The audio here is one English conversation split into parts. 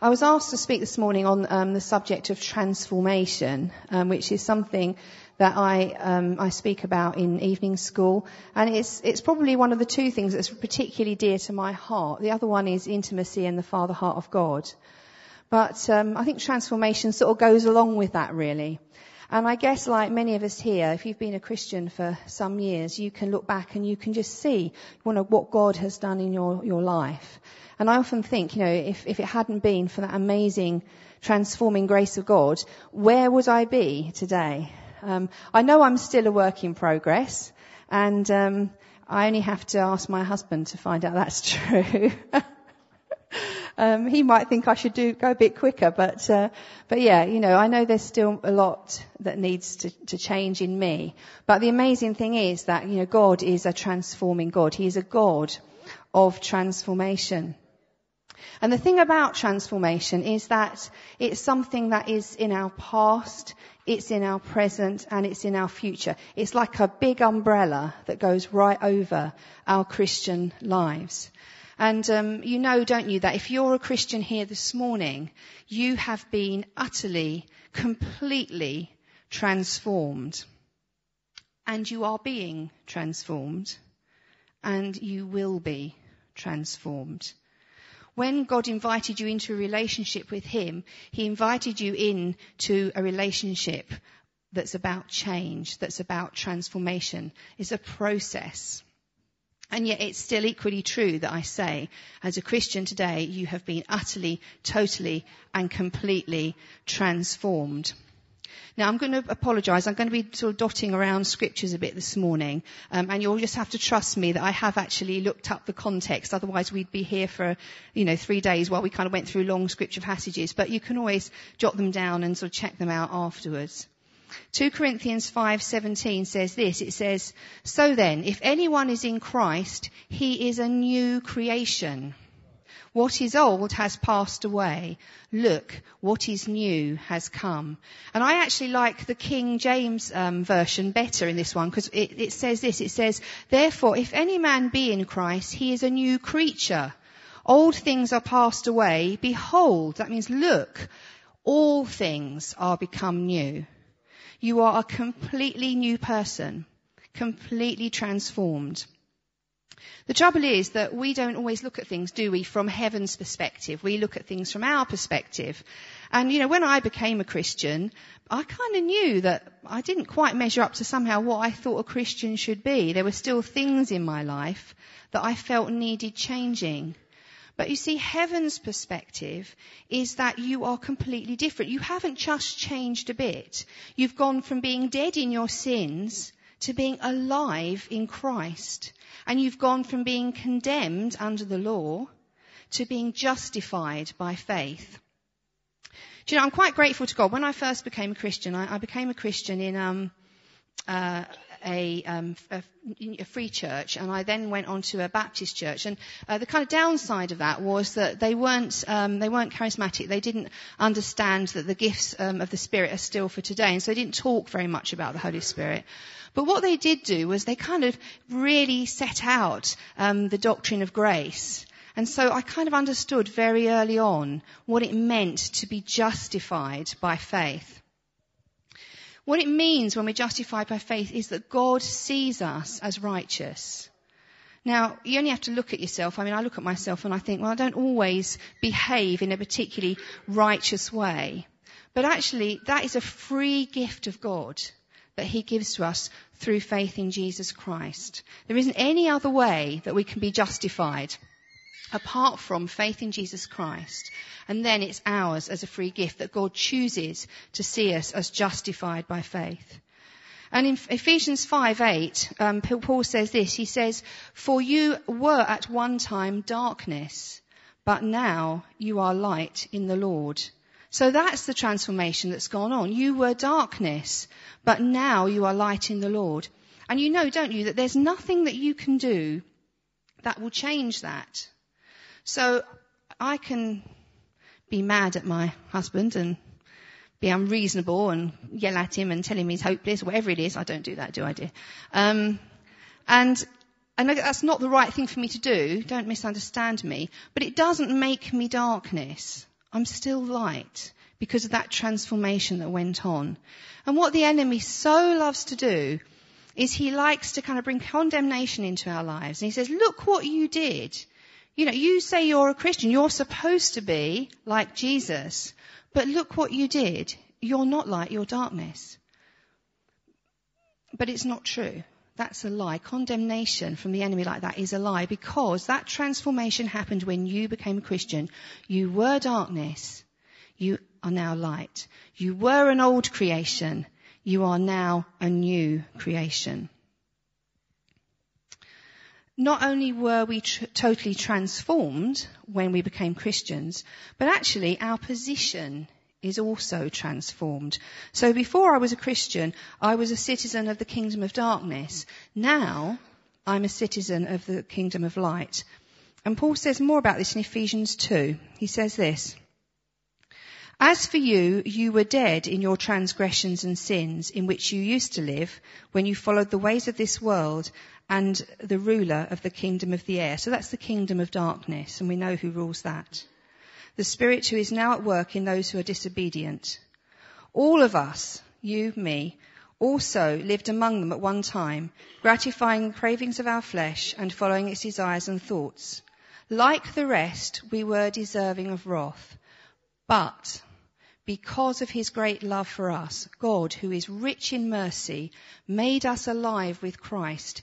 I was asked to speak this morning on um, the subject of transformation, um, which is something that I um, I speak about in evening school, and it's it's probably one of the two things that's particularly dear to my heart. The other one is intimacy and the Father heart of God, but um, I think transformation sort of goes along with that really. And I guess like many of us here, if you've been a Christian for some years, you can look back and you can just see you know, what God has done in your, your life. And I often think, you know, if, if it hadn't been for that amazing transforming grace of God, where would I be today? Um, I know I'm still a work in progress, and um, I only have to ask my husband to find out that's true. Um, he might think I should do go a bit quicker, but uh, but yeah, you know, I know there's still a lot that needs to, to change in me. But the amazing thing is that you know God is a transforming God. He is a God of transformation. And the thing about transformation is that it's something that is in our past, it's in our present, and it's in our future. It's like a big umbrella that goes right over our Christian lives. And um, you know, don't you, that if you're a Christian here this morning, you have been utterly, completely transformed. And you are being transformed. And you will be transformed. When God invited you into a relationship with Him, He invited you in to a relationship that's about change, that's about transformation. It's a process. And yet it's still equally true that I say, as a Christian today, you have been utterly, totally, and completely transformed. Now I'm going to apologise. I'm going to be sort of dotting around scriptures a bit this morning, um, and you'll just have to trust me that I have actually looked up the context. Otherwise, we'd be here for you know three days while we kind of went through long scripture passages. But you can always jot them down and sort of check them out afterwards. 2 Corinthians 5:17 says this it says so then if anyone is in Christ he is a new creation what is old has passed away. Look, what is new has come. And I actually like the King James um, version better in this one because it, it says this. It says, therefore, if any man be in Christ, he is a new creature. Old things are passed away. Behold, that means look, all things are become new. You are a completely new person, completely transformed. The trouble is that we don't always look at things, do we, from heaven's perspective. We look at things from our perspective. And, you know, when I became a Christian, I kind of knew that I didn't quite measure up to somehow what I thought a Christian should be. There were still things in my life that I felt needed changing. But you see, heaven's perspective is that you are completely different. You haven't just changed a bit. You've gone from being dead in your sins to being alive in Christ. And you've gone from being condemned under the law to being justified by faith. Do you know, I'm quite grateful to God. When I first became a Christian, I, I became a Christian in um, uh, a, um, a, a, free church, and I then went on to a Baptist church. And uh, the kind of downside of that was that they weren't um, they weren't charismatic. They didn't understand that the gifts um, of the Spirit are still for today, and so they didn't talk very much about the Holy Spirit. But what they did do was they kind of really set out um, the doctrine of grace. And so I kind of understood very early on what it meant to be justified by faith. What it means when we're justified by faith is that God sees us as righteous. Now, you only have to look at yourself. I mean, I look at myself and I think, well, I don't always behave in a particularly righteous way. But actually, that is a free gift of God that he gives to us through faith in Jesus Christ. There isn't any other way that we can be justified apart from faith in Jesus Christ. And then it's ours as a free gift that God chooses to see us as justified by faith. And in Ephesians 5, 8, um, Paul says this. He says, For you were at one time darkness, but now you are light in the Lord. So that's the transformation that's gone on. You were darkness, but now you are light in the Lord. And you know, don't you, that there's nothing that you can do that will change that. So I can be mad at my husband and be unreasonable and yell at him and tell him he's hopeless, whatever it is. I don't do that, do I, dear? Um, and I know that that's not the right thing for me to do. Don't misunderstand me. But it doesn't make me darkness. I'm still light because of that transformation that went on. And what the enemy so loves to do is he likes to kind of bring condemnation into our lives. And he says, look what you did. You know, you say you're a Christian. You're supposed to be like Jesus. But look what you did. You're not like your darkness. But it's not true. That's a lie. Condemnation from the enemy like that is a lie because that transformation happened when you became a Christian. You were darkness. You are now light. You were an old creation. You are now a new creation. Not only were we tr- totally transformed when we became Christians, but actually our position is also transformed. So before I was a Christian, I was a citizen of the kingdom of darkness. Now, I'm a citizen of the kingdom of light. And Paul says more about this in Ephesians 2. He says this. As for you, you were dead in your transgressions and sins in which you used to live when you followed the ways of this world and the ruler of the kingdom of the air. So that's the kingdom of darkness, and we know who rules that the Spirit who is now at work in those who are disobedient. All of us, you, me, also lived among them at one time, gratifying the cravings of our flesh and following its desires and thoughts. Like the rest, we were deserving of wrath. But because of his great love for us, God, who is rich in mercy, made us alive with Christ,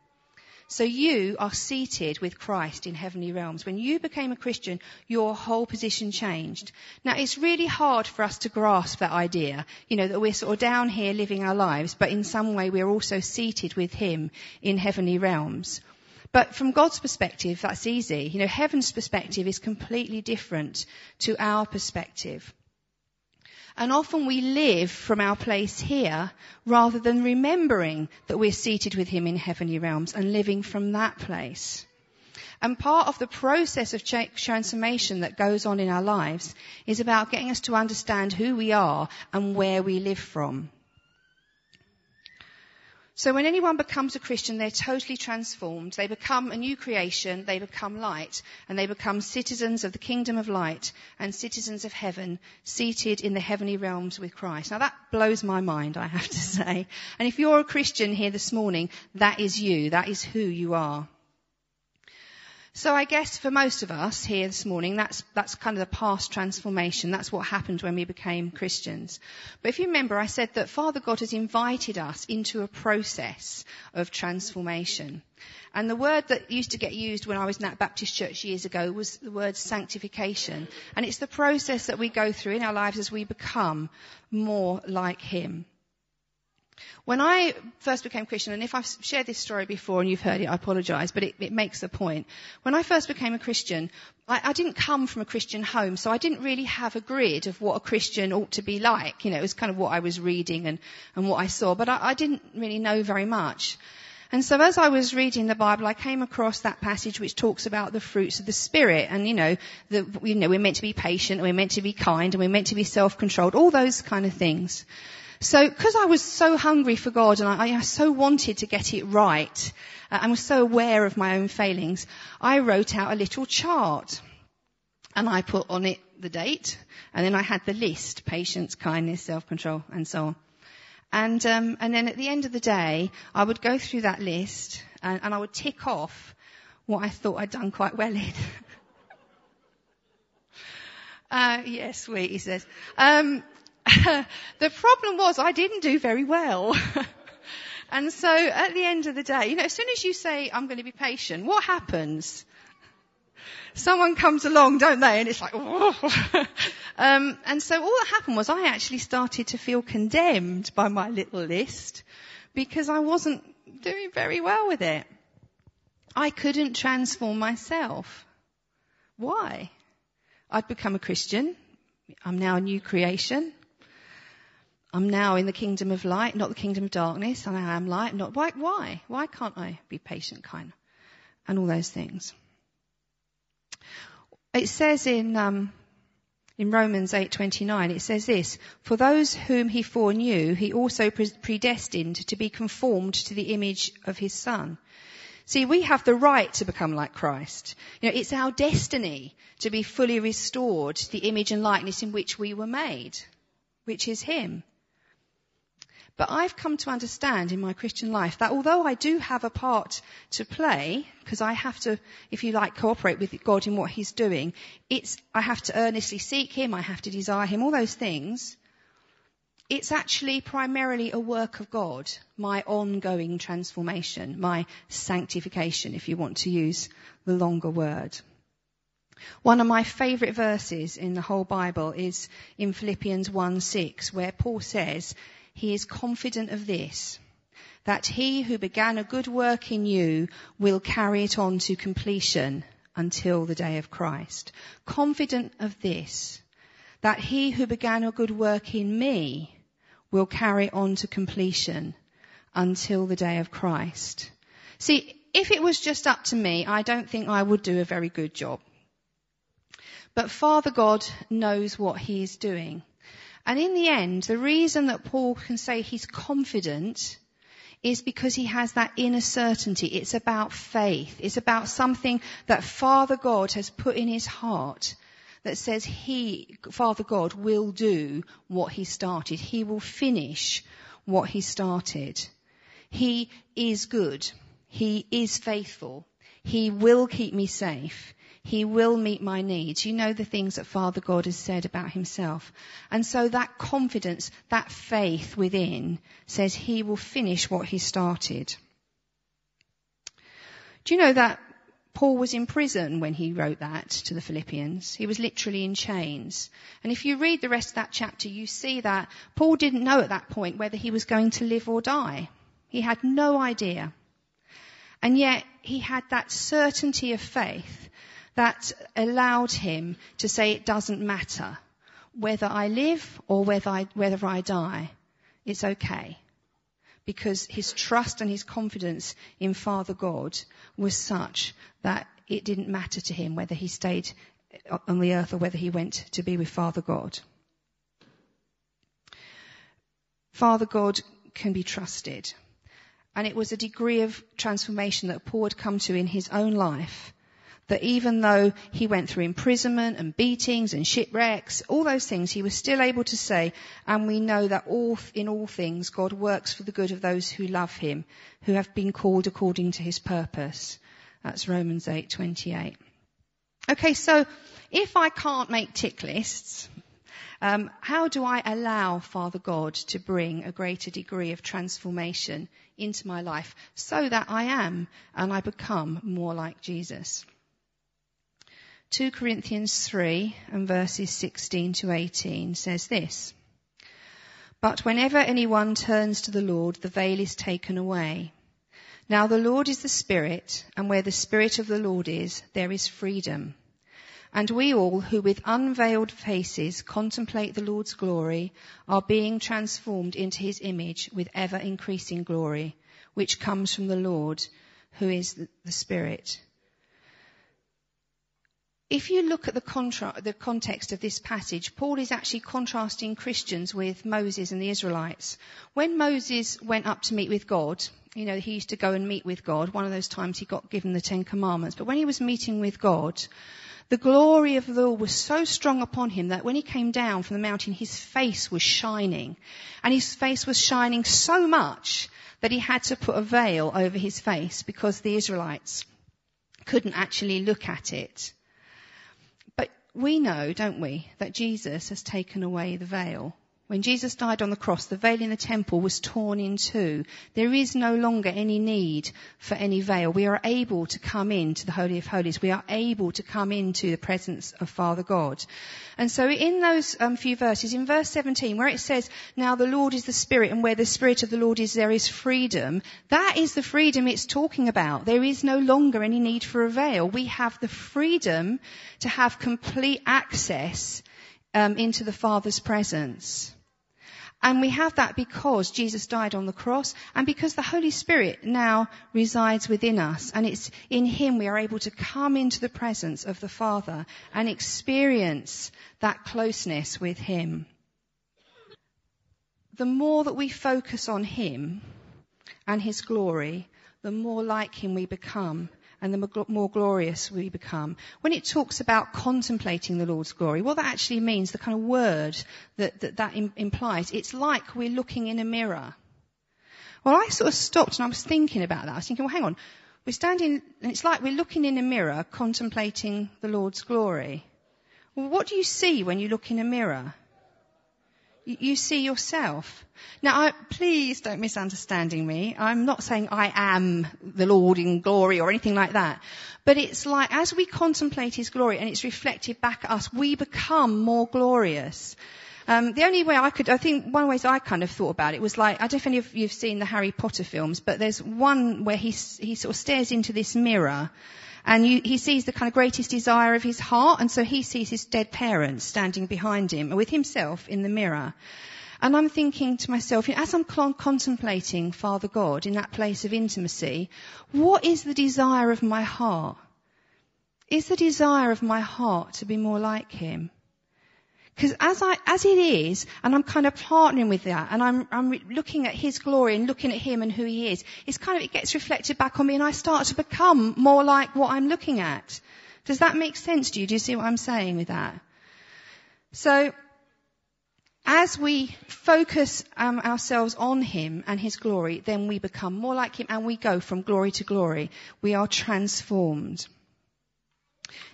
So you are seated with Christ in heavenly realms. When you became a Christian, your whole position changed. Now it's really hard for us to grasp that idea, you know, that we're sort of down here living our lives, but in some way we're also seated with Him in heavenly realms. But from God's perspective, that's easy. You know, heaven's perspective is completely different to our perspective. And often we live from our place here rather than remembering that we're seated with Him in heavenly realms and living from that place. And part of the process of transformation that goes on in our lives is about getting us to understand who we are and where we live from. So when anyone becomes a Christian, they're totally transformed. They become a new creation. They become light and they become citizens of the kingdom of light and citizens of heaven seated in the heavenly realms with Christ. Now that blows my mind, I have to say. And if you're a Christian here this morning, that is you. That is who you are. So I guess for most of us here this morning, that's, that's kind of the past transformation. That's what happened when we became Christians. But if you remember, I said that Father God has invited us into a process of transformation. And the word that used to get used when I was in that Baptist church years ago was the word sanctification. And it's the process that we go through in our lives as we become more like Him. When I first became Christian, and if I've shared this story before and you've heard it, I apologise, but it, it, makes the point. When I first became a Christian, I, I, didn't come from a Christian home, so I didn't really have a grid of what a Christian ought to be like. You know, it was kind of what I was reading and, and what I saw, but I, I didn't really know very much. And so as I was reading the Bible, I came across that passage which talks about the fruits of the Spirit. And, you know, the, you know, we're meant to be patient, and we're meant to be kind, and we're meant to be self-controlled, all those kind of things. So, because I was so hungry for God and I, I so wanted to get it right, uh, and was so aware of my own failings, I wrote out a little chart. And I put on it the date, and then I had the list, patience, kindness, self-control, and so on. And, um, and then at the end of the day, I would go through that list, and, and I would tick off what I thought I'd done quite well in. uh, yes, sweet, he says. Um, the problem was I didn't do very well. and so at the end of the day, you know, as soon as you say, I'm going to be patient, what happens? Someone comes along, don't they? And it's like, Um, and so all that happened was I actually started to feel condemned by my little list because I wasn't doing very well with it. I couldn't transform myself. Why? I'd become a Christian. I'm now a new creation. I'm now in the kingdom of light, not the kingdom of darkness, and I am light, not why, why? Why can't I be patient, kind, and all those things? It says in um, in Romans 8:29, it says this: "For those whom he foreknew, he also predestined to be conformed to the image of his Son." See, we have the right to become like Christ. You know, it's our destiny to be fully restored to the image and likeness in which we were made, which is Him. But I've come to understand in my Christian life that although I do have a part to play, because I have to, if you like, cooperate with God in what He's doing, it's, I have to earnestly seek Him, I have to desire Him, all those things. It's actually primarily a work of God, my ongoing transformation, my sanctification, if you want to use the longer word. One of my favourite verses in the whole Bible is in Philippians 1 6, where Paul says, he is confident of this, that he who began a good work in you will carry it on to completion until the day of Christ. Confident of this, that he who began a good work in me will carry it on to completion until the day of Christ. See, if it was just up to me, I don't think I would do a very good job. But Father God knows what He is doing. And in the end, the reason that Paul can say he's confident is because he has that inner certainty. It's about faith. It's about something that Father God has put in his heart that says he, Father God, will do what he started. He will finish what he started. He is good. He is faithful. He will keep me safe. He will meet my needs. You know the things that Father God has said about himself. And so that confidence, that faith within says he will finish what he started. Do you know that Paul was in prison when he wrote that to the Philippians. He was literally in chains. And if you read the rest of that chapter, you see that Paul didn't know at that point whether he was going to live or die. He had no idea. And yet he had that certainty of faith that allowed him to say it doesn't matter whether I live or whether I, whether I die. It's okay. Because his trust and his confidence in Father God was such that it didn't matter to him whether he stayed on the earth or whether he went to be with Father God. Father God can be trusted. And it was a degree of transformation that Paul had come to in his own life that even though he went through imprisonment and beatings and shipwrecks, all those things, he was still able to say, and we know that all, in all things, God works for the good of those who love him, who have been called according to his purpose. That's Romans 8:28. Okay, so if I can't make tick lists, um, how do I allow Father God to bring a greater degree of transformation into my life so that I am and I become more like Jesus? 2 Corinthians 3 and verses 16 to 18 says this. But whenever anyone turns to the Lord, the veil is taken away. Now the Lord is the Spirit, and where the Spirit of the Lord is, there is freedom. And we all, who with unveiled faces contemplate the Lord's glory, are being transformed into his image with ever increasing glory, which comes from the Lord, who is the Spirit. If you look at the, contra- the context of this passage, Paul is actually contrasting Christians with Moses and the Israelites. When Moses went up to meet with God, you know, he used to go and meet with God. One of those times he got given the Ten Commandments. But when he was meeting with God, the glory of the Lord was so strong upon him that when he came down from the mountain, his face was shining. And his face was shining so much that he had to put a veil over his face because the Israelites couldn't actually look at it we know, don't we, that Jesus has taken away the veil. When Jesus died on the cross, the veil in the temple was torn in two. There is no longer any need for any veil. We are able to come into the Holy of Holies. We are able to come into the presence of Father God. And so in those um, few verses, in verse 17, where it says, now the Lord is the Spirit and where the Spirit of the Lord is, there is freedom. That is the freedom it's talking about. There is no longer any need for a veil. We have the freedom to have complete access um, into the Father's presence. And we have that because Jesus died on the cross and because the Holy Spirit now resides within us. And it's in Him we are able to come into the presence of the Father and experience that closeness with Him. The more that we focus on Him and His glory, the more like Him we become and the more glorious we become. When it talks about contemplating the Lord's glory, what that actually means, the kind of word that that, that implies, it's like we're looking in a mirror. Well, I sort of stopped and I was thinking about that. I was thinking, well, hang on. We're standing, and it's like we're looking in a mirror contemplating the Lord's glory. Well, what do you see when you look in a mirror? You see yourself. Now, I, please don't misunderstanding me. I'm not saying I am the Lord in glory or anything like that. But it's like as we contemplate His glory and it's reflected back at us, we become more glorious. Um, the only way I could, I think one ways I kind of thought about it was like, I don't know if any of you've seen the Harry Potter films, but there's one where he, he sort of stares into this mirror and you, he sees the kind of greatest desire of his heart, and so he sees his dead parents standing behind him and with himself in the mirror. And I'm thinking to myself, you know, as I'm contemplating Father God in that place of intimacy, what is the desire of my heart? Is the desire of my heart to be more like Him? Because as I, as it is, and I'm kind of partnering with that, and I'm, I'm looking at His glory and looking at Him and who He is, it's kind of, it gets reflected back on me and I start to become more like what I'm looking at. Does that make sense to you? Do you see what I'm saying with that? So, as we focus um, ourselves on Him and His glory, then we become more like Him and we go from glory to glory. We are transformed.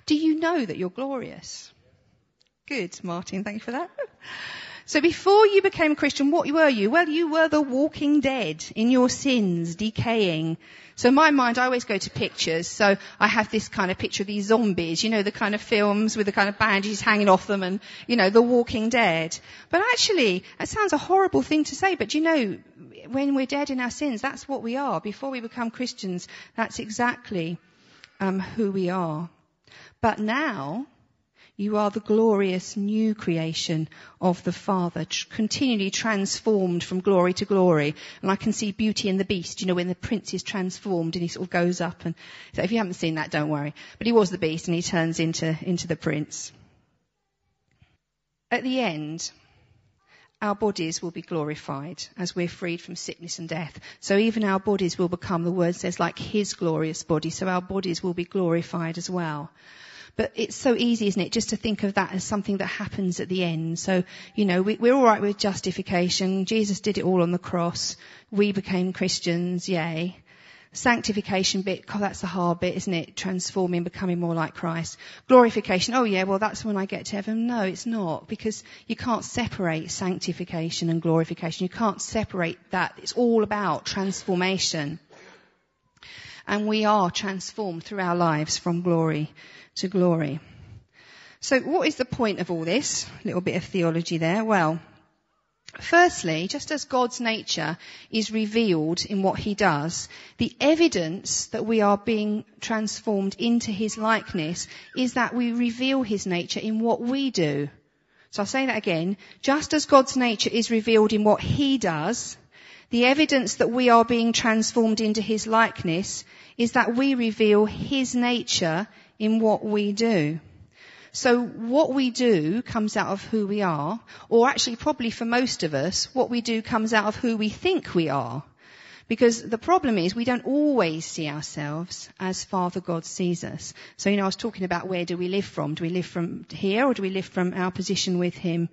Do you know that you're glorious? Good, Martin. Thank you for that. So before you became a Christian, what were you? Well, you were the walking dead in your sins, decaying. So in my mind, I always go to pictures. So I have this kind of picture of these zombies, you know, the kind of films with the kind of bandages hanging off them and, you know, the walking dead. But actually, that sounds a horrible thing to say, but you know, when we're dead in our sins, that's what we are. Before we become Christians, that's exactly um, who we are. But now, you are the glorious new creation of the Father, continually transformed from glory to glory. And I can see Beauty and the Beast, you know, when the prince is transformed and he sort of goes up and, so if you haven't seen that, don't worry. But he was the beast and he turns into, into the prince. At the end, our bodies will be glorified as we're freed from sickness and death. So even our bodies will become, the word says, like his glorious body. So our bodies will be glorified as well. But it's so easy, isn't it, just to think of that as something that happens at the end. So, you know, we, we're alright with justification. Jesus did it all on the cross. We became Christians, yay. Sanctification bit, God, that's the hard bit, isn't it? Transforming, becoming more like Christ. Glorification, oh yeah, well that's when I get to heaven. No, it's not, because you can't separate sanctification and glorification. You can't separate that. It's all about transformation. And we are transformed through our lives from glory to glory. So what is the point of all this? A little bit of theology there. Well, Firstly, just as God's nature is revealed in what he does, the evidence that we are being transformed into his likeness is that we reveal his nature in what we do. So I'll say that again. Just as God's nature is revealed in what he does, the evidence that we are being transformed into his likeness is that we reveal his nature in what we do. So what we do comes out of who we are, or actually probably for most of us, what we do comes out of who we think we are. Because the problem is we don't always see ourselves as Father God sees us. So, you know, I was talking about where do we live from? Do we live from here or do we live from our position with Him,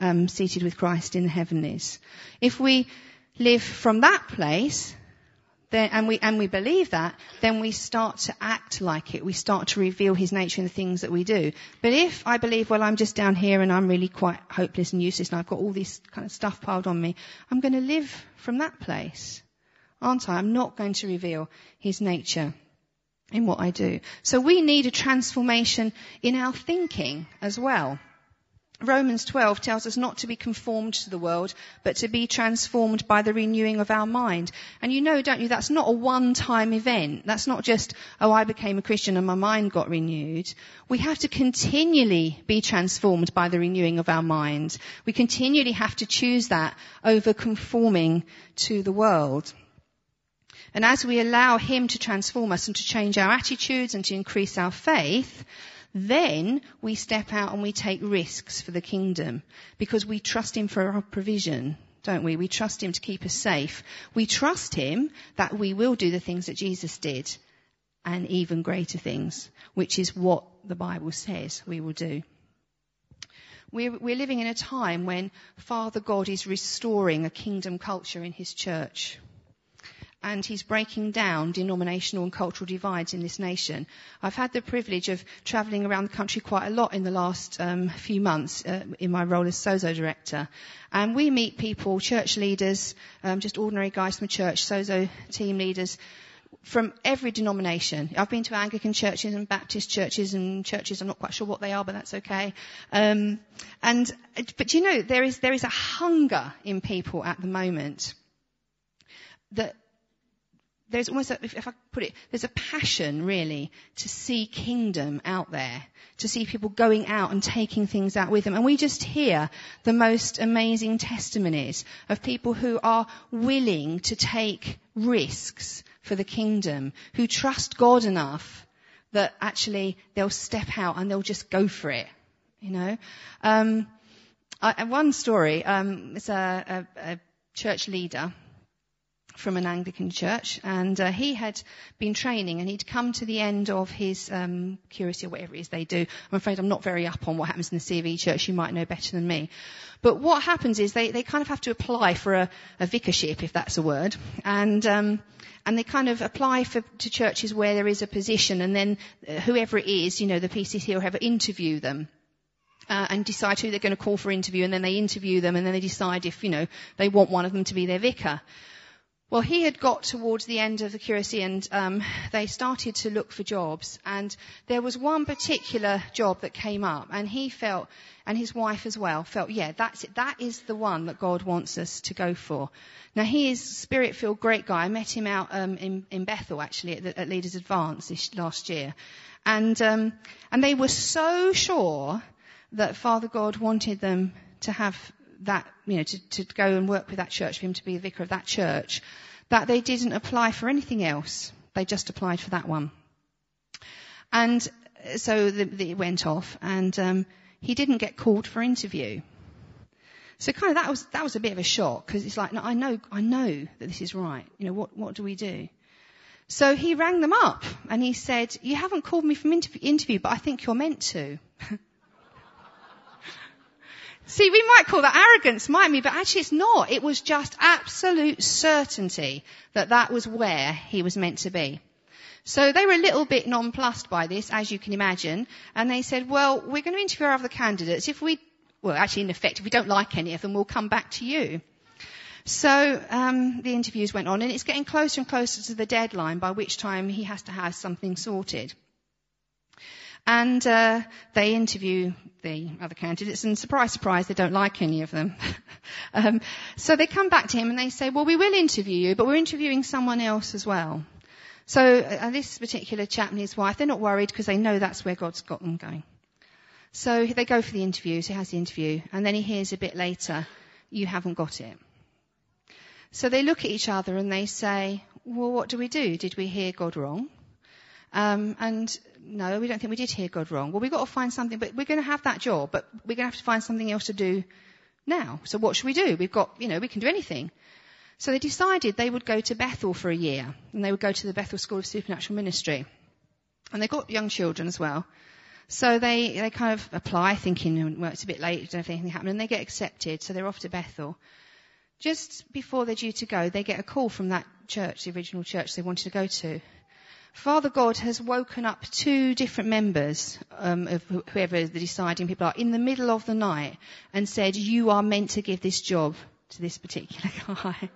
um, seated with Christ in the heavenlies? If we live from that place, then, and we and we believe that, then we start to act like it. We start to reveal His nature in the things that we do. But if I believe, well, I'm just down here and I'm really quite hopeless and useless, and I've got all this kind of stuff piled on me, I'm going to live from that place, aren't I? I'm not going to reveal His nature in what I do. So we need a transformation in our thinking as well. Romans 12 tells us not to be conformed to the world, but to be transformed by the renewing of our mind. And you know, don't you, that's not a one-time event. That's not just, oh, I became a Christian and my mind got renewed. We have to continually be transformed by the renewing of our mind. We continually have to choose that over conforming to the world. And as we allow Him to transform us and to change our attitudes and to increase our faith, then we step out and we take risks for the kingdom because we trust Him for our provision, don't we? We trust Him to keep us safe. We trust Him that we will do the things that Jesus did and even greater things, which is what the Bible says we will do. We're, we're living in a time when Father God is restoring a kingdom culture in His church and he's breaking down denominational and cultural divides in this nation. I've had the privilege of travelling around the country quite a lot in the last um, few months uh, in my role as SOZO director. And we meet people, church leaders, um, just ordinary guys from the church, SOZO team leaders, from every denomination. I've been to Anglican churches and Baptist churches and churches. I'm not quite sure what they are, but that's okay. Um, and but you know there is there is a hunger in people at the moment that there's almost a, if I put it, there's a passion really to see kingdom out there, to see people going out and taking things out with them. And we just hear the most amazing testimonies of people who are willing to take risks for the kingdom, who trust God enough that actually they'll step out and they'll just go for it. You know, um, I, one story. Um, it's a, a, a church leader from an Anglican church, and uh, he had been training, and he'd come to the end of his um, curacy or whatever it is they do. I'm afraid I'm not very up on what happens in the CV church. You might know better than me. But what happens is they, they kind of have to apply for a, a vicarship, if that's a word, and um, and they kind of apply for to churches where there is a position, and then uh, whoever it is, you know, the PCC or whoever, interview them. Uh, and decide who they're going to call for interview, and then they interview them, and then they decide if you know they want one of them to be their vicar. Well, he had got towards the end of the curacy and um, they started to look for jobs. And there was one particular job that came up, and he felt, and his wife as well, felt, yeah, that's it. That is the one that God wants us to go for. Now, he is spirit-filled, great guy. I met him out um, in, in Bethel actually at, the, at Leaders Advance this last year, and um, and they were so sure that Father God wanted them to have that, you know, to, to go and work with that church, for him to be the vicar of that church, that they didn't apply for anything else. They just applied for that one. And so the, the, it went off, and um, he didn't get called for interview. So kind of that was that was a bit of a shock because it's like, no, I know, I know that this is right. You know, what what do we do? So he rang them up and he said, "You haven't called me from interview, interview but I think you're meant to." See, we might call that arrogance, might we? But actually it's not. It was just absolute certainty that that was where he was meant to be. So they were a little bit nonplussed by this, as you can imagine, and they said, well, we're going to interview our other candidates. If we, well, actually in effect, if we don't like any of them, we'll come back to you. So um, the interviews went on, and it's getting closer and closer to the deadline by which time he has to have something sorted. And uh, they interview the other candidates, and surprise, surprise, they don't like any of them. um, so they come back to him and they say, "Well, we will interview you, but we're interviewing someone else as well." So uh, this particular chap and his wife, they're not worried because they know that's where God's got them going. So they go for the interview. So he has the interview, and then he hears a bit later, "You haven't got it." So they look at each other and they say, "Well, what do we do? Did we hear God wrong?" Um, and no, we don't think we did hear God wrong. Well, we've got to find something, but we're going to have that job, but we're going to have to find something else to do now. So what should we do? We've got, you know, we can do anything. So they decided they would go to Bethel for a year, and they would go to the Bethel School of Supernatural Ministry. And they got young children as well. So they, they kind of apply thinking, well, it's a bit late, don't think anything happened, and they get accepted, so they're off to Bethel. Just before they're due to go, they get a call from that church, the original church they wanted to go to. Father God has woken up two different members um, of whoever the deciding people are in the middle of the night and said, "You are meant to give this job to this particular guy."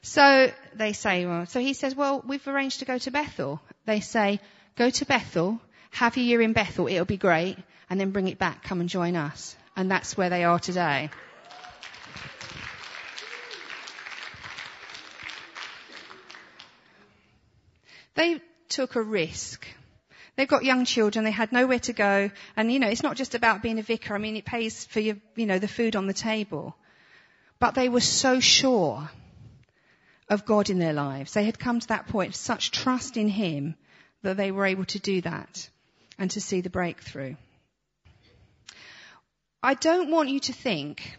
so they say, well, so he says, "Well, we've arranged to go to Bethel." They say, "Go to Bethel, have your year in Bethel, it'll be great, and then bring it back, come and join us." And that's where they are today. They took a risk. They've got young children, they had nowhere to go, and you know, it's not just about being a vicar, I mean, it pays for your, you know, the food on the table. But they were so sure of God in their lives. They had come to that point, such trust in Him, that they were able to do that and to see the breakthrough. I don't want you to think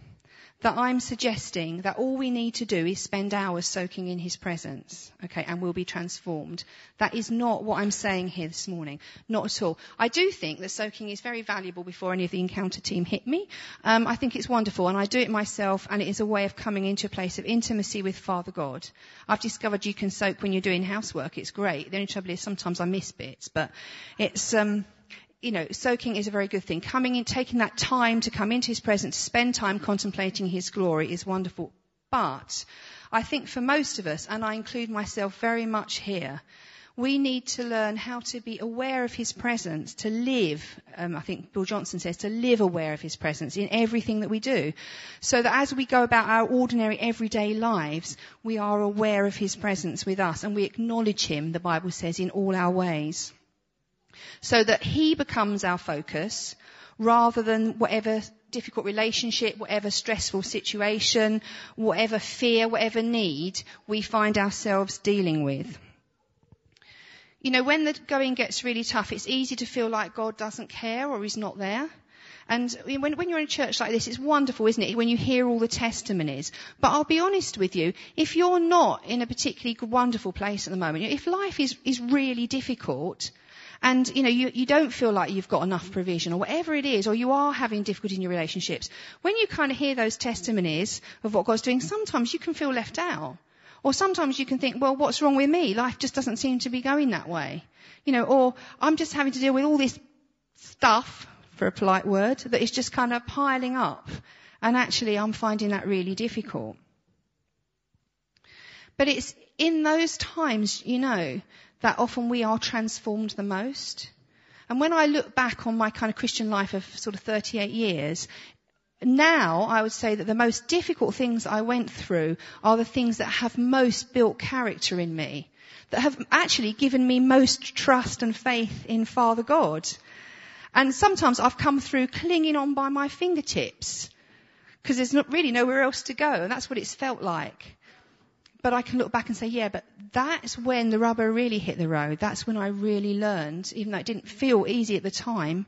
that I'm suggesting that all we need to do is spend hours soaking in His presence, okay, and we'll be transformed. That is not what I'm saying here this morning. Not at all. I do think that soaking is very valuable before any of the encounter team hit me. Um, I think it's wonderful, and I do it myself, and it is a way of coming into a place of intimacy with Father God. I've discovered you can soak when you're doing housework. It's great. The only trouble is sometimes I miss bits, but it's, um, you know, soaking is a very good thing. Coming in, taking that time to come into His presence, spend time contemplating His glory is wonderful. But I think for most of us, and I include myself very much here, we need to learn how to be aware of His presence, to live, um, I think Bill Johnson says, to live aware of His presence in everything that we do. So that as we go about our ordinary everyday lives, we are aware of His presence with us and we acknowledge Him, the Bible says, in all our ways so that He becomes our focus rather than whatever difficult relationship, whatever stressful situation, whatever fear, whatever need we find ourselves dealing with. You know, when the going gets really tough, it's easy to feel like God doesn't care or He's not there. And when, when, you're in a church like this, it's wonderful, isn't it, when you hear all the testimonies. But I'll be honest with you, if you're not in a particularly wonderful place at the moment, if life is, is really difficult, and you know you, you don't feel like you've got enough provision or whatever it is, or you are having difficulty in your relationships, when you kind of hear those testimonies of what God's doing, sometimes you can feel left out. Or sometimes you can think, well, what's wrong with me? Life just doesn't seem to be going that way. You know, or I'm just having to deal with all this stuff, for a polite word, that is just kind of piling up. And actually I'm finding that really difficult. But it's in those times, you know, that often we are transformed the most. And when I look back on my kind of Christian life of sort of 38 years, now I would say that the most difficult things I went through are the things that have most built character in me, that have actually given me most trust and faith in Father God. And sometimes I've come through clinging on by my fingertips because there's not really nowhere else to go, and that's what it's felt like but I can look back and say, yeah, but that's when the rubber really hit the road. That's when I really learned, even though it didn't feel easy at the time,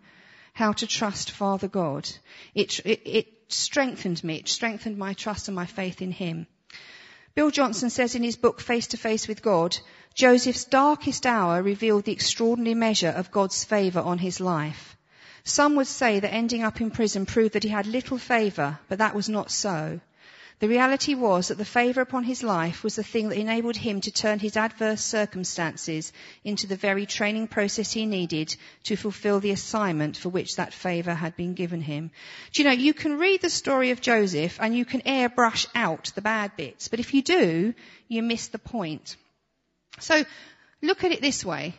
how to trust Father God. It, it, it strengthened me. It strengthened my trust and my faith in Him. Bill Johnson says in his book Face to Face with God, Joseph's darkest hour revealed the extraordinary measure of God's favour on his life. Some would say that ending up in prison proved that he had little favour, but that was not so. The reality was that the favour upon his life was the thing that enabled him to turn his adverse circumstances into the very training process he needed to fulfill the assignment for which that favour had been given him. Do you know, you can read the story of Joseph and you can airbrush out the bad bits, but if you do, you miss the point. So, look at it this way.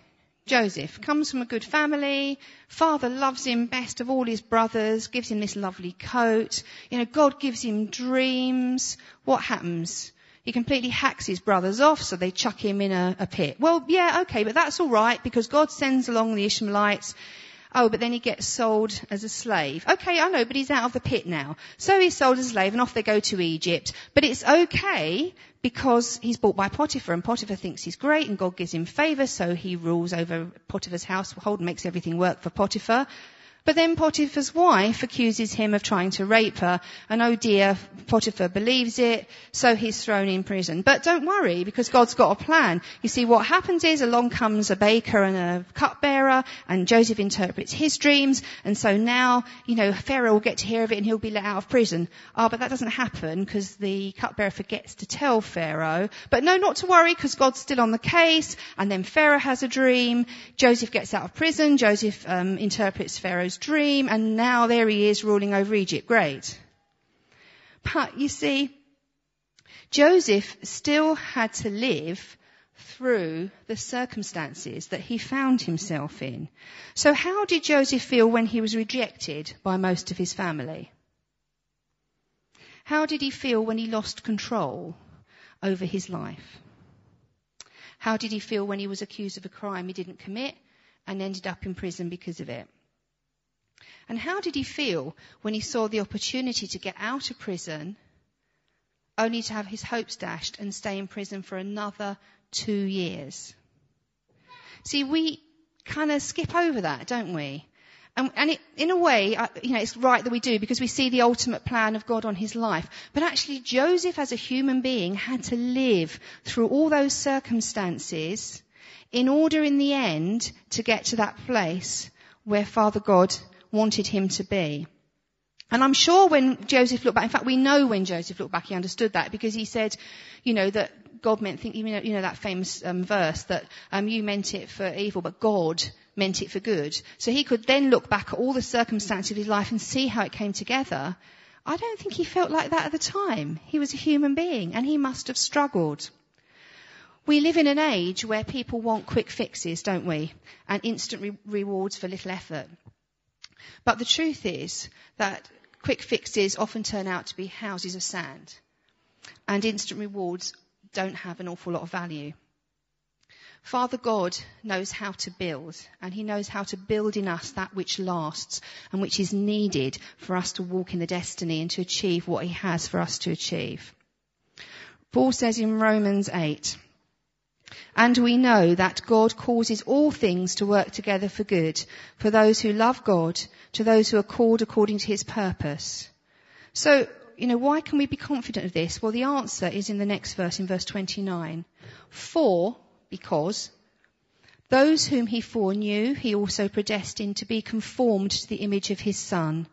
Joseph comes from a good family. Father loves him best of all his brothers, gives him this lovely coat. You know, God gives him dreams. What happens? He completely hacks his brothers off, so they chuck him in a, a pit. Well, yeah, okay, but that's alright because God sends along the Ishmaelites. Oh, but then he gets sold as a slave. Okay, I know, but he's out of the pit now. So he's sold as a slave and off they go to Egypt. But it's okay because he's bought by Potiphar and Potiphar thinks he's great and God gives him favour so he rules over Potiphar's household and makes everything work for Potiphar. But then Potiphar's wife accuses him of trying to rape her, and oh dear, Potiphar believes it, so he's thrown in prison. But don't worry, because God's got a plan. You see, what happens is along comes a baker and a cupbearer, and Joseph interprets his dreams, and so now, you know, Pharaoh will get to hear of it and he'll be let out of prison. Ah, oh, but that doesn't happen because the cupbearer forgets to tell Pharaoh. But no, not to worry, because God's still on the case, and then Pharaoh has a dream, Joseph gets out of prison, Joseph um, interprets Pharaoh's dream, and now there he is ruling over Egypt. Great. But you see, Joseph still had to live through the circumstances that he found himself in. So how did Joseph feel when he was rejected by most of his family? How did he feel when he lost control over his life? How did he feel when he was accused of a crime he didn't commit and ended up in prison because of it? And how did he feel when he saw the opportunity to get out of prison only to have his hopes dashed and stay in prison for another two years? See, we kind of skip over that, don't we? And, and it, in a way, you know, it's right that we do because we see the ultimate plan of God on his life. But actually, Joseph as a human being had to live through all those circumstances in order in the end to get to that place where Father God wanted him to be. And I'm sure when Joseph looked back, in fact we know when Joseph looked back he understood that because he said, you know, that God meant, you know, you know that famous um, verse that um, you meant it for evil, but God meant it for good. So he could then look back at all the circumstances of his life and see how it came together. I don't think he felt like that at the time. He was a human being and he must have struggled. We live in an age where people want quick fixes, don't we? And instant re- rewards for little effort. But the truth is that quick fixes often turn out to be houses of sand. And instant rewards don't have an awful lot of value. Father God knows how to build, and He knows how to build in us that which lasts and which is needed for us to walk in the destiny and to achieve what He has for us to achieve. Paul says in Romans 8, and we know that God causes all things to work together for good for those who love God, to those who are called according to his purpose. So, you know, why can we be confident of this? Well, the answer is in the next verse, in verse 29. For, because, those whom he foreknew, he also predestined to be conformed to the image of his son,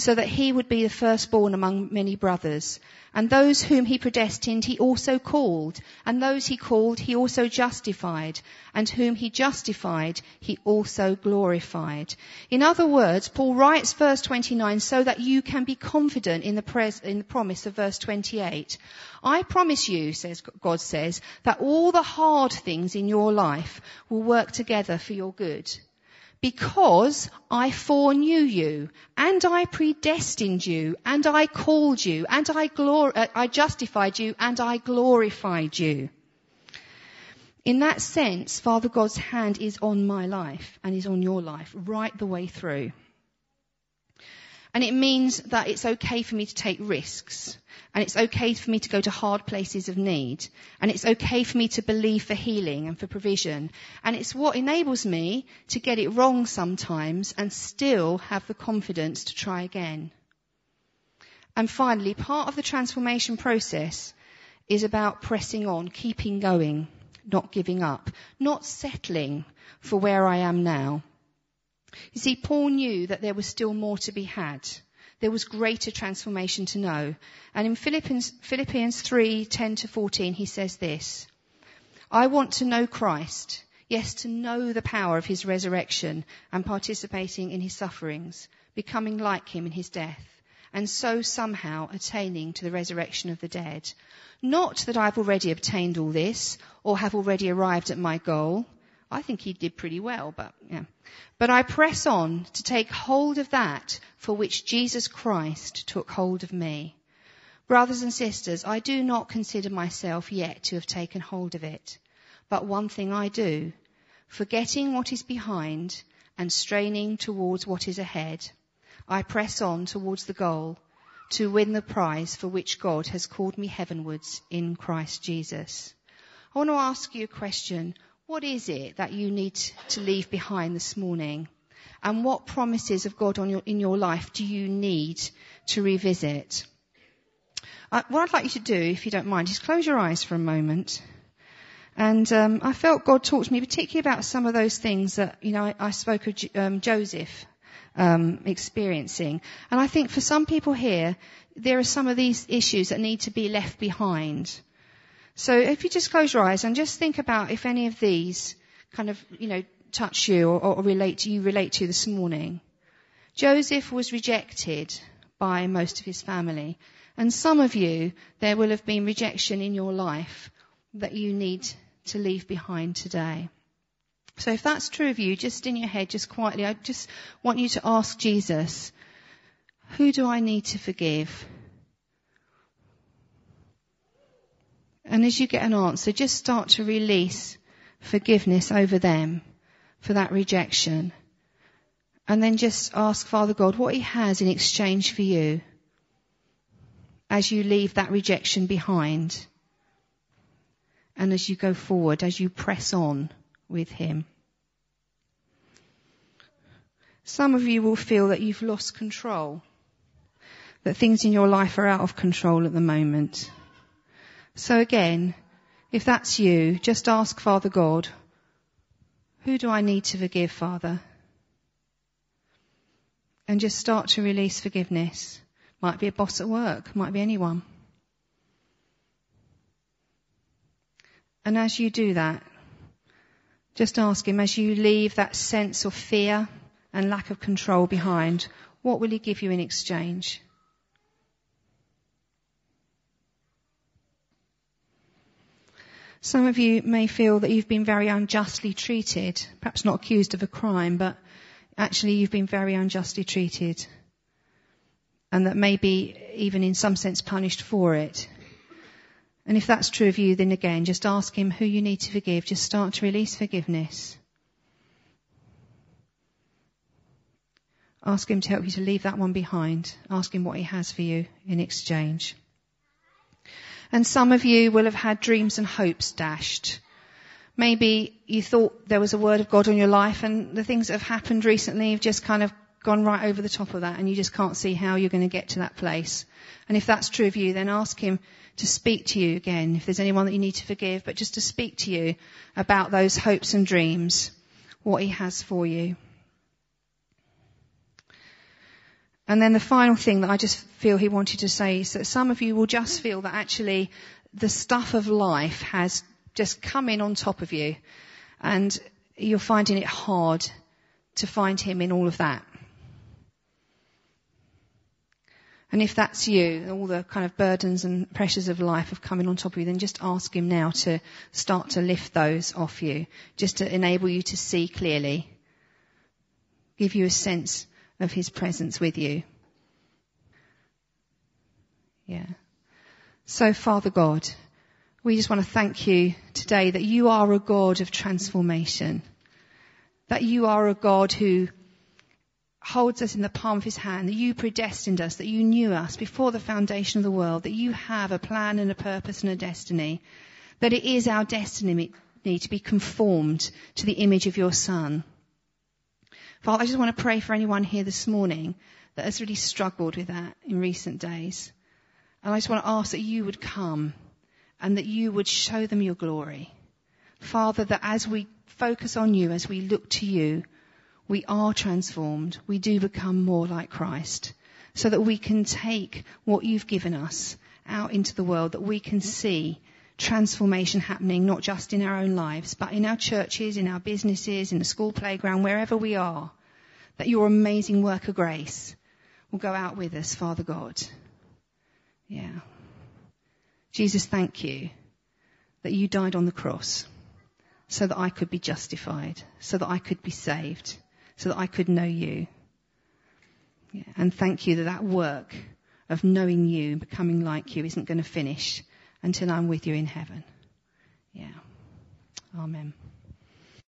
so that he would be the firstborn among many brothers. And those whom he predestined, he also called. And those he called, he also justified. And whom he justified, he also glorified. In other words, Paul writes verse 29 so that you can be confident in the, pres- in the promise of verse 28. I promise you, says, God says, that all the hard things in your life will work together for your good because I foreknew you, and I predestined you, and I called you, and I, glor- uh, I justified you, and I glorified you. In that sense, Father God's hand is on my life and is on your life right the way through. And it means that it's okay for me to take risks. And it's okay for me to go to hard places of need. And it's okay for me to believe for healing and for provision. And it's what enables me to get it wrong sometimes and still have the confidence to try again. And finally, part of the transformation process is about pressing on, keeping going, not giving up, not settling for where I am now. You see, Paul knew that there was still more to be had. There was greater transformation to know. And in Philippians, Philippians 3, 10 to 14, he says this, I want to know Christ. Yes, to know the power of his resurrection and participating in his sufferings, becoming like him in his death, and so somehow attaining to the resurrection of the dead. Not that I've already obtained all this or have already arrived at my goal I think he did pretty well, but yeah. But I press on to take hold of that for which Jesus Christ took hold of me. Brothers and sisters, I do not consider myself yet to have taken hold of it. But one thing I do, forgetting what is behind and straining towards what is ahead, I press on towards the goal to win the prize for which God has called me heavenwards in Christ Jesus. I want to ask you a question. What is it that you need to leave behind this morning? And what promises of God your, in your life do you need to revisit? Uh, what I'd like you to do, if you don't mind, is close your eyes for a moment. And um, I felt God talked to me particularly about some of those things that, you know, I, I spoke of um, Joseph um, experiencing. And I think for some people here, there are some of these issues that need to be left behind. So if you just close your eyes and just think about if any of these kind of, you know, touch you or, or relate to you relate to this morning. Joseph was rejected by most of his family. And some of you, there will have been rejection in your life that you need to leave behind today. So if that's true of you, just in your head, just quietly, I just want you to ask Jesus, who do I need to forgive? And as you get an answer, just start to release forgiveness over them for that rejection. And then just ask Father God what He has in exchange for you as you leave that rejection behind and as you go forward, as you press on with Him. Some of you will feel that you've lost control, that things in your life are out of control at the moment. So again, if that's you, just ask Father God, who do I need to forgive, Father? And just start to release forgiveness. Might be a boss at work, might be anyone. And as you do that, just ask Him, as you leave that sense of fear and lack of control behind, what will He give you in exchange? Some of you may feel that you've been very unjustly treated, perhaps not accused of a crime, but actually you've been very unjustly treated. And that maybe even in some sense punished for it. And if that's true of you, then again, just ask Him who you need to forgive. Just start to release forgiveness. Ask Him to help you to leave that one behind. Ask Him what He has for you in exchange. And some of you will have had dreams and hopes dashed. Maybe you thought there was a word of God on your life and the things that have happened recently have just kind of gone right over the top of that and you just can't see how you're going to get to that place. And if that's true of you, then ask Him to speak to you again. If there's anyone that you need to forgive, but just to speak to you about those hopes and dreams, what He has for you. And then the final thing that I just feel he wanted to say is that some of you will just feel that actually the stuff of life has just come in on top of you and you're finding it hard to find him in all of that. And if that's you, all the kind of burdens and pressures of life have come in on top of you, then just ask him now to start to lift those off you, just to enable you to see clearly, give you a sense of his presence with you. Yeah. So Father God, we just want to thank you today that you are a God of transformation. That you are a God who holds us in the palm of his hand, that you predestined us, that you knew us before the foundation of the world, that you have a plan and a purpose and a destiny, that it is our destiny to be conformed to the image of your son. Father, I just want to pray for anyone here this morning that has really struggled with that in recent days. And I just want to ask that you would come and that you would show them your glory. Father, that as we focus on you, as we look to you, we are transformed. We do become more like Christ so that we can take what you've given us out into the world, that we can see transformation happening, not just in our own lives, but in our churches, in our businesses, in the school playground, wherever we are, that your amazing work of grace will go out with us, Father God. Yeah. Jesus, thank you that you died on the cross so that I could be justified, so that I could be saved, so that I could know you. Yeah. And thank you that that work of knowing you and becoming like you isn't going to finish until I'm with you in heaven. Yeah. Amen.